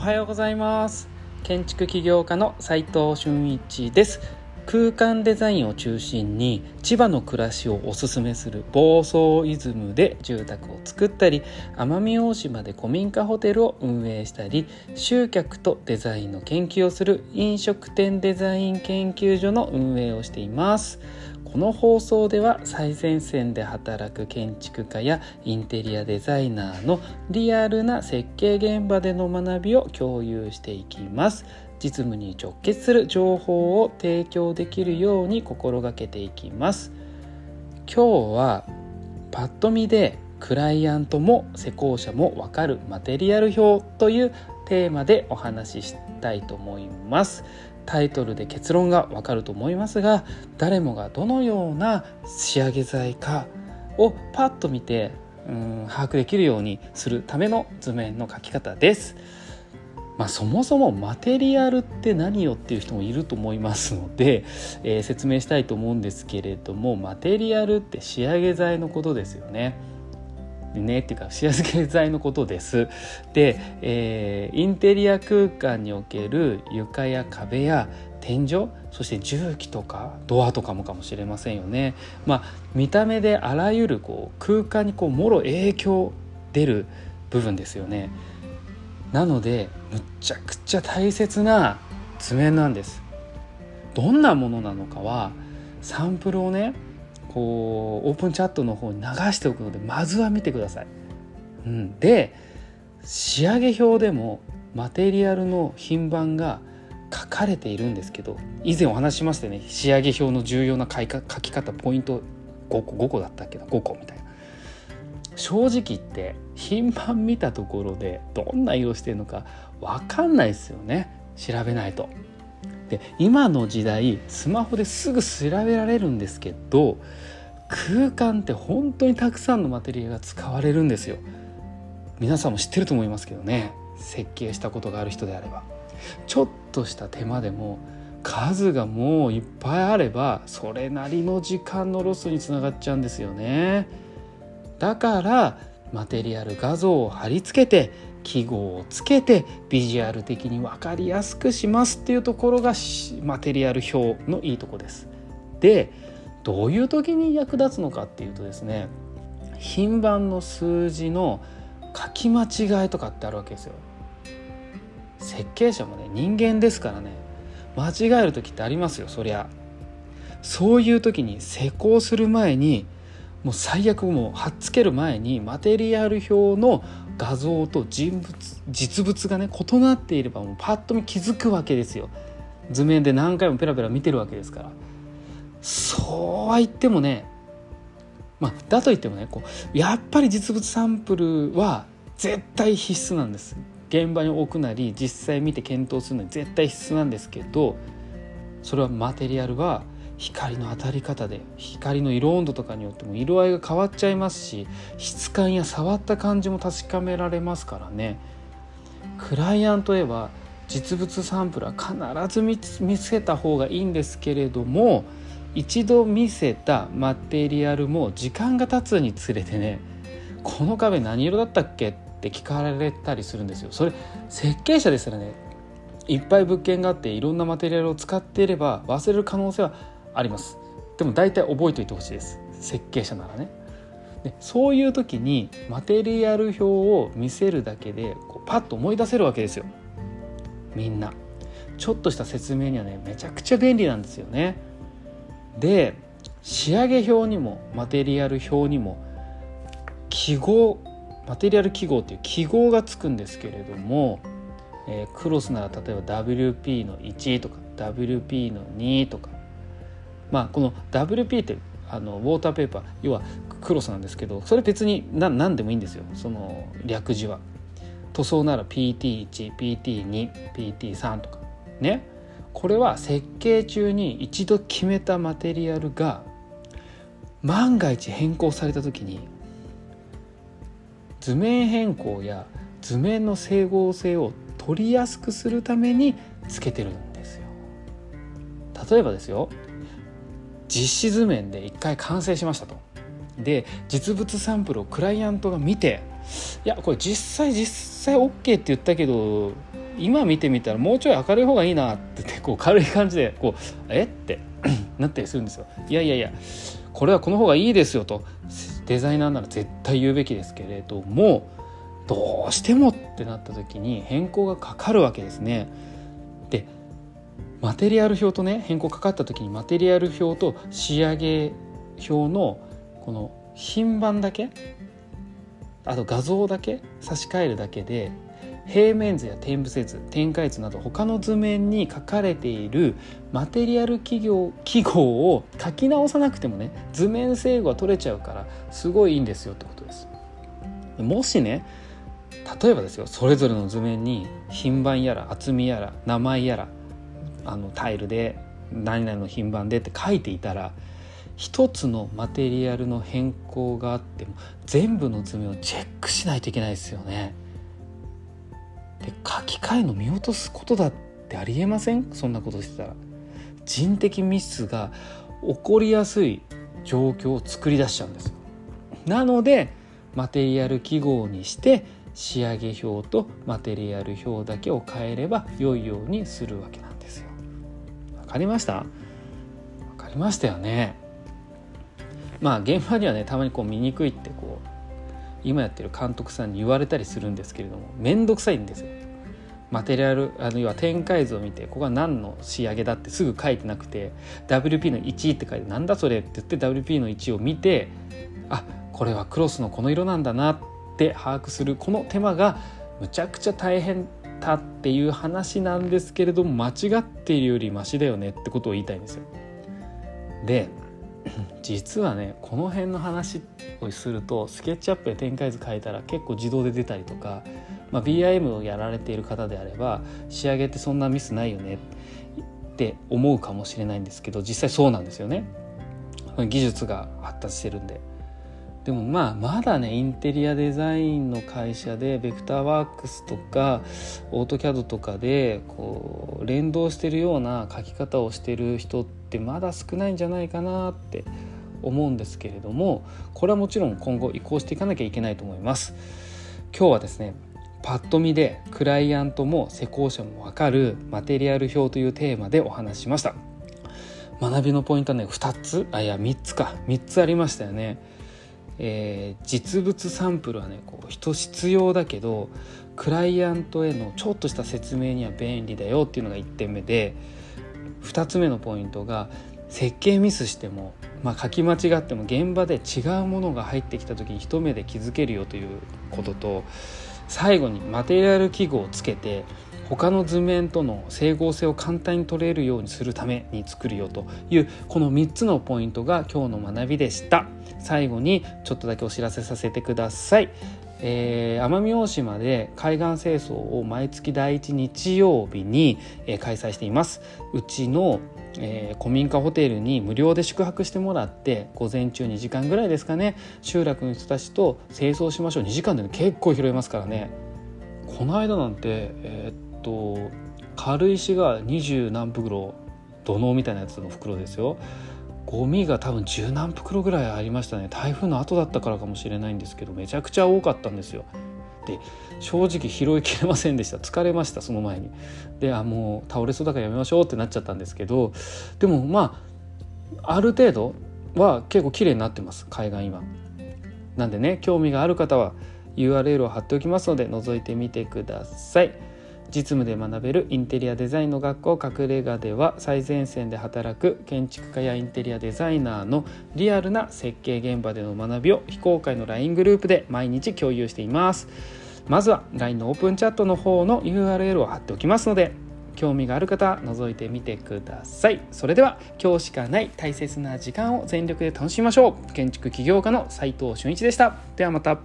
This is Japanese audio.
おはようございます。建築起業家の斉藤俊一です。空間デザインを中心に千葉の暮らしをおすすめする房総イズムで住宅を作ったり奄美大島で古民家ホテルを運営したり集客とデザインの研究をする飲食店デザイン研究所の運営をしています。この放送では最前線で働く建築家やインテリアデザイナーのリアルな設計現場での学びを共有していきます。実務に直結する情報を提供できるように心がけていきます今日はパッと見でクライアントも施工者も分かるマテリアル表というテーマでお話ししたいと思いますタイトルで結論がわかると思いますが誰もがどのような仕上げ剤かをパッと見てうん把握できるようにするための図面の書き方です。まあ、そもそもマテリアルって何よっていう人もいると思いますので、えー、説明したいと思うんですけれどもマテリアルって仕上げ剤のことですよね。ねっていうか仕上げ剤のことです。で、えー、インテリア空間における床や壁や天井そして重機とかドアとかもかもしれませんよね。まあ見た目であらゆるこう空間にこうもろ影響出る部分ですよね。なのでむちゃくちゃ大切な図面なんです。どんなものなのかはサンプルをねこうオープンチャットの方に流しておくのでまずは見てください。うん、で仕上げ表でもマテリアルの品番が書かれているんですけど以前お話ししましたね。仕上げ表の重要な書き方ポイント5個5個だったっけな5個みたいな。正直言って品番見たところでどんな色してるのか分かんないですよね調べないと。で今の時代スマホですぐ調べられるんですけど空間って本当にたくさんのマテリアが使われるんですよ。皆さんも知ってると思いますけどね設計したことがある人であればちょっとした手間でも数がもういっぱいあればそれなりの時間のロスにつながっちゃうんですよね。だからマテリアル画像を貼り付けて記号をつけてビジュアル的に分かりやすくしますっていうところがマテリアル表のいいとこです。でどういう時に役立つのかっていうとですね品番の数字の書き間違いとかってあるわけですよ。設計者もね人間ですからね間違える時ってありますよそりゃ。そういう時に施工する前にもう最悪もう貼っつける前にマテリアル表の画像と人物実物がね異なっていればもうパッと見気づくわけですよ。図面で何回もペラペラ見てるわけですから。そうは言ってもねまあだと言ってもねこうやっぱり実物サンプルは絶対必須なんです。現場に置くなり実際見て検討するのに絶対必須なんですけどそれはマテリアルは光の当たり方で光の色温度とかによっても色合いが変わっちゃいますし質感や触った感じも確かめられますからね。クライアントへは実物サンプルは必ず見せた方がいいんですけれども一度見せたマテリアルも時間が経つにつれてねこの壁何色だったっけって聞かれたりするんですよ。それ設計者ですらねいっぱい物件があっていろんなマテリアルを使っていれば忘れる可能性はあります。でも大体覚えておいてほしいです。設計者ならね。でそういう時にマテリアル表を見せるだけでこうパッと思い出せるわけですよ。みんな。ちょっとした説明にはねめちゃくちゃ便利なんですよね。で仕上げ表にもマテリアル表にも記号マテリアル記号っていう記号がつくんですけれども、えー、クロスなら例えば WP の1とか WP の2とかまあ、この WP ってあのウォーターペーパー要はクロスなんですけどそれ別に何でもいいんですよその略字は。塗装なら PT1PT2PT3 とかねこれは設計中に一度決めたマテリアルが万が一変更された時に図面変更や図面の整合性を取りやすくするためにつけてるんですよ。例えばですよ実施図面で1回完成しましたと。で実物サンプルをクライアントが見ていやこれ実際実際 OK って言ったけど今見てみたらもうちょい明るい方がいいなってってこう軽い感じでこうえ？って なったりするんですよいやいやいやこれはこの方がいいですよとデザイナーなら絶対言うべきですけれどもどうしてもってなった時に変更がかかるわけですね。でマテリアル表とね変更かかった時にマテリアル表と仕上げ表のこの品番だけあと画像だけ差し替えるだけで平面図や点部図展開図など他の図面に書かれているマテリアル記号記号を書き直さなくてもね図面整合が取れちゃうからすごいいいんですよってことです。もしね例えばですよそれぞれの図面に品番やら厚みやら名前やらあのタイルで何々の品番でって書いていたら一つのマテリアルの変更があっても全部の図面をチェックしないといけないですよね。で書き換えの見落とすことだってありえません？そんなことしてたら。人的ミスが起こりやすい状況を作り出しちゃうんです。なのでマテリアル記号にして仕上げ表とマテリアル表だけを変えれば良いようにするわけなんです。かりました？わかりましたよね。まあ現場にはねたまにこう見にくいってこう今やってる監督さんに言われたりするんですけれども面倒くさいんですよ。マテリアルあるいは展開図を見てここは何の仕上げだってすぐ書いてなくて WP の1って書いてなんだそれって言って WP の1を見てあこれはクロスのこの色なんだなって把握するこの手間がむちゃくちゃ大変だっていう話なんですけれども間違っているよりマシだよねってことを言いたいんですよ。で 実はねこの辺の話をするとスケッチアップで展開図変えたら結構自動で出たりとか、まあ、BIM をやられている方であれば仕上げってそんなミスないよねって思うかもしれないんですけど実際そうなんですよね技術が発達してるんで。でもまあまだねインテリアデザインの会社でベクターワークスとかオートキャドとかでこう連動してるような書き方をしてる人ってまだ少ないんじゃないかなって思うんですけれどもこれはもちろん今後移行していかなきゃいけないと思います。今日はですねパッと見でクライアントも施工者も分かるマテリアル表というテーマでお話ししました。学びのポイントはね2つあいや3つか。3つありましたよね。えー、実物サンプルはねこう人必要だけどクライアントへのちょっとした説明には便利だよっていうのが1点目で2つ目のポイントが設計ミスしても、まあ、書き間違っても現場で違うものが入ってきた時に一目で気づけるよということと最後にマテリアル記号をつけて他の図面との整合性を簡単に取れるようにするために作るよというこの3つのポイントが今日の学びでした。最後にちょっとだけお知らせさせてください。えー、奄美大島で海岸清掃を毎月第1日曜日に、えー、開催しています。うちの、えー、古民家ホテルに無料で宿泊してもらって午前中2時間ぐらいですかね。集落の人たちと清掃しましょう。2時間で、ね、結構拾えますからね。この間なんてえー、と軽石が二十何袋土のみたいなやつの袋ですよ。ゴミが多分十何袋ぐらいありましたね。台風の後だったからかもしれないんですけどめちゃくちゃ多かったんですよ。で正直拾いきれませんでした。疲れましたその前に。であもう倒れそうだからやめましょうってなっちゃったんですけどでもまあある程度は結構綺麗になってます。海岸今なんでね興味がある方は URL を貼っておきますので覗いてみてください。実務で学べるインテリアデザインの学校隠れ家では最前線で働く建築家やインテリアデザイナーのリアルな設計現場での学びを非公開の LINE グループで毎日共有しています。まずは LINE のオープンチャットの方の URL を貼っておきますので興味がある方覗いてみてください。それでは今日しかない大切な時間を全力で楽しみましょう。建築起業家の斉藤俊一でした。ではまた。